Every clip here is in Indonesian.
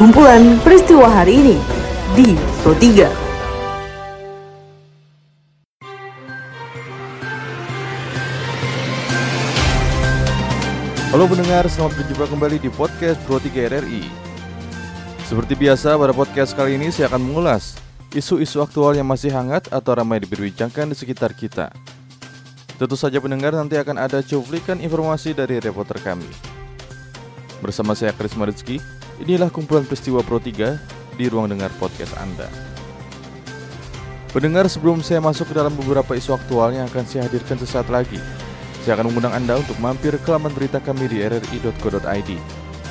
Kumpulan peristiwa hari ini di Pro 3. Halo pendengar, selamat berjumpa kembali di podcast Pro 3 RRI. Seperti biasa, pada podcast kali ini saya akan mengulas isu-isu aktual yang masih hangat atau ramai diperbincangkan di sekitar kita. Tentu saja pendengar nanti akan ada cuplikan informasi dari reporter kami. Bersama saya Karisma Rizky, inilah kumpulan peristiwa Pro 3 di ruang dengar podcast Anda. Pendengar, sebelum saya masuk ke dalam beberapa isu aktual yang akan saya hadirkan sesaat lagi, saya akan mengundang Anda untuk mampir ke laman berita kami di rri.co.id.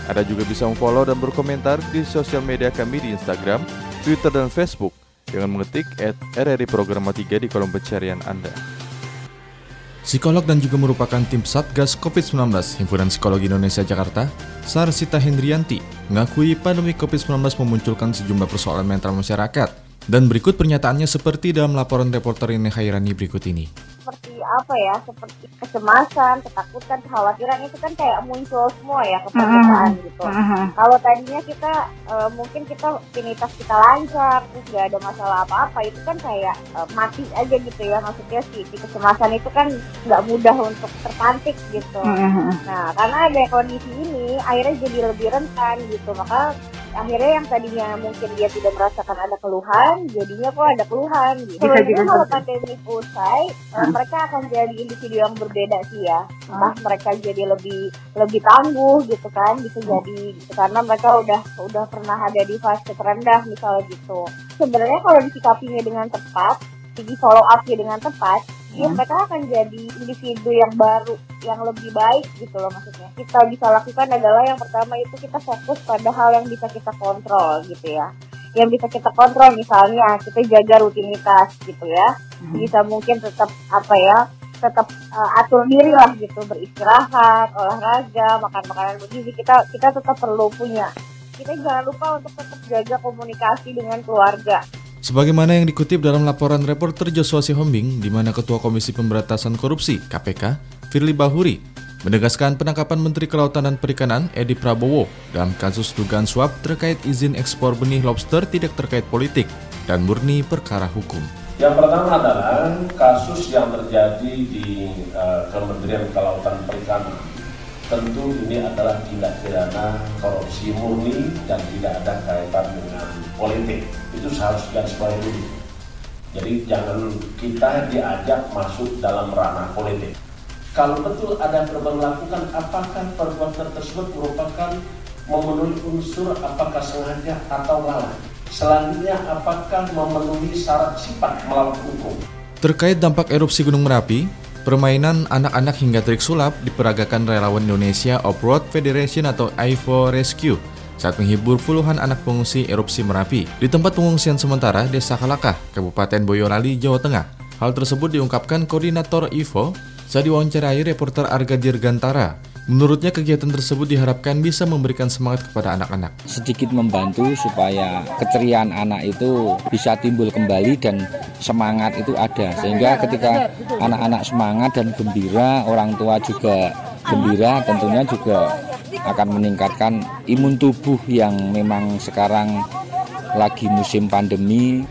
Anda juga bisa memfollow dan berkomentar di sosial media kami di Instagram, Twitter, dan Facebook dengan mengetik at RRI Programa 3 di kolom pencarian Anda. Psikolog dan juga merupakan tim Satgas COVID-19 Himpunan Psikologi Indonesia Jakarta, Sarsita Hendrianti, mengakui pandemi COVID-19 memunculkan sejumlah persoalan mental masyarakat. Dan berikut pernyataannya seperti dalam laporan reporter Rene Khairani berikut ini apa ya seperti kecemasan ketakutan kekhawatiran itu kan kayak muncul semua ya ke permukaan gitu. Kalau tadinya kita uh, mungkin kita rutinitas kita lancar terus gak ada masalah apa-apa itu kan kayak uh, mati aja gitu ya. Maksudnya si, si kecemasan itu kan nggak mudah untuk terpantik gitu. Nah karena ada kondisi ini akhirnya jadi lebih rentan gitu. Maka akhirnya yang tadinya mungkin dia tidak merasakan ada keluhan jadinya kok ada keluhan gitu. Sebenarnya kalau pandemi usai hmm. mereka akan jadi individu yang berbeda sih ya entah hmm. mereka jadi lebih lebih tangguh gitu kan bisa jadi gitu karena mereka udah udah pernah ada di fase terendah misalnya gitu sebenarnya kalau disikapinya dengan tepat di follow upnya dengan tepat ya mereka akan jadi individu yang baru yang lebih baik gitu loh maksudnya. Kita bisa lakukan adalah yang pertama itu kita fokus pada hal yang bisa kita kontrol gitu ya. Yang bisa kita kontrol misalnya kita jaga rutinitas gitu ya. Hmm. bisa mungkin tetap apa ya tetap uh, atur diri lah gitu beristirahat olahraga makan makanan bergizi kita kita tetap perlu punya. Kita jangan lupa untuk tetap jaga komunikasi dengan keluarga Sebagaimana yang dikutip dalam laporan reporter Joshua Sihombing, di mana Ketua Komisi Pemberantasan Korupsi (KPK) Firly Bahuri menegaskan penangkapan Menteri Kelautan dan Perikanan Edi Prabowo dalam kasus dugaan suap terkait izin ekspor benih lobster tidak terkait politik dan murni perkara hukum. Yang pertama adalah kasus yang terjadi di uh, Kementerian Kelautan Perikanan tentu ini adalah tindak pidana korupsi murni dan tidak ada kaitan politik. Itu seharusnya garis dulu. Jadi jangan kita diajak masuk dalam ranah politik. Kalau betul ada perbuatan lakukan, apakah perbuatan tersebut merupakan memenuhi unsur apakah sengaja atau lalai? Selanjutnya, apakah memenuhi syarat sifat melawan hukum? Terkait dampak erupsi Gunung Merapi, Permainan anak-anak hingga trik sulap diperagakan relawan Indonesia Off-Road Federation atau IFO Rescue saat menghibur puluhan anak pengungsi erupsi Merapi di tempat pengungsian sementara Desa Kalakah, Kabupaten Boyolali, Jawa Tengah. Hal tersebut diungkapkan Koordinator IFO saat diwawancarai reporter Arga Dirgantara Menurutnya kegiatan tersebut diharapkan bisa memberikan semangat kepada anak-anak. Sedikit membantu supaya keceriaan anak itu bisa timbul kembali dan semangat itu ada. Sehingga ketika anak-anak semangat dan gembira, orang tua juga gembira, tentunya juga akan meningkatkan imun tubuh yang memang sekarang lagi musim pandemi.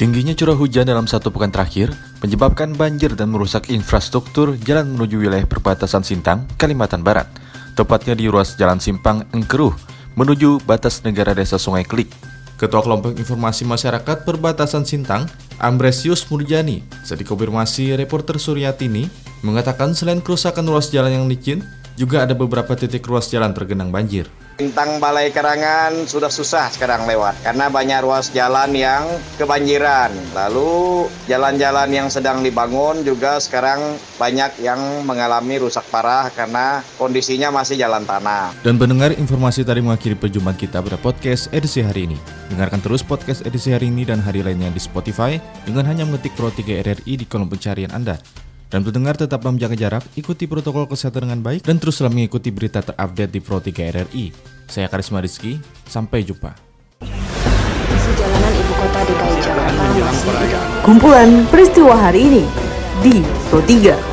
Tingginya curah hujan dalam satu pekan terakhir menyebabkan banjir dan merusak infrastruktur jalan menuju wilayah perbatasan Sintang, Kalimantan Barat, tepatnya di ruas Jalan Simpang Engkeruh menuju batas negara Desa Sungai Klik. Ketua Kelompok Informasi Masyarakat Perbatasan Sintang, Ambresius Murjani, saat reporter Suryatini, mengatakan selain kerusakan ruas jalan yang licin, juga ada beberapa titik ruas jalan tergenang banjir. Bintang Balai Kerangan sudah susah sekarang lewat karena banyak ruas jalan yang kebanjiran. Lalu jalan-jalan yang sedang dibangun juga sekarang banyak yang mengalami rusak parah karena kondisinya masih jalan tanah. Dan pendengar informasi tadi mengakhiri perjumpaan kita pada podcast edisi hari ini. Dengarkan terus podcast edisi hari ini dan hari lainnya di Spotify dengan hanya mengetik Pro 3 RRI di kolom pencarian Anda. Dan pendengar tetap menjaga jarak, ikuti protokol kesehatan dengan baik, dan teruslah mengikuti berita terupdate di Pro 3 RRI. Saya Karisma Rizky, sampai jumpa. Sejalanan Ibu Kota DKI Jakarta. Kumpulan peristiwa hari ini di Pro 3.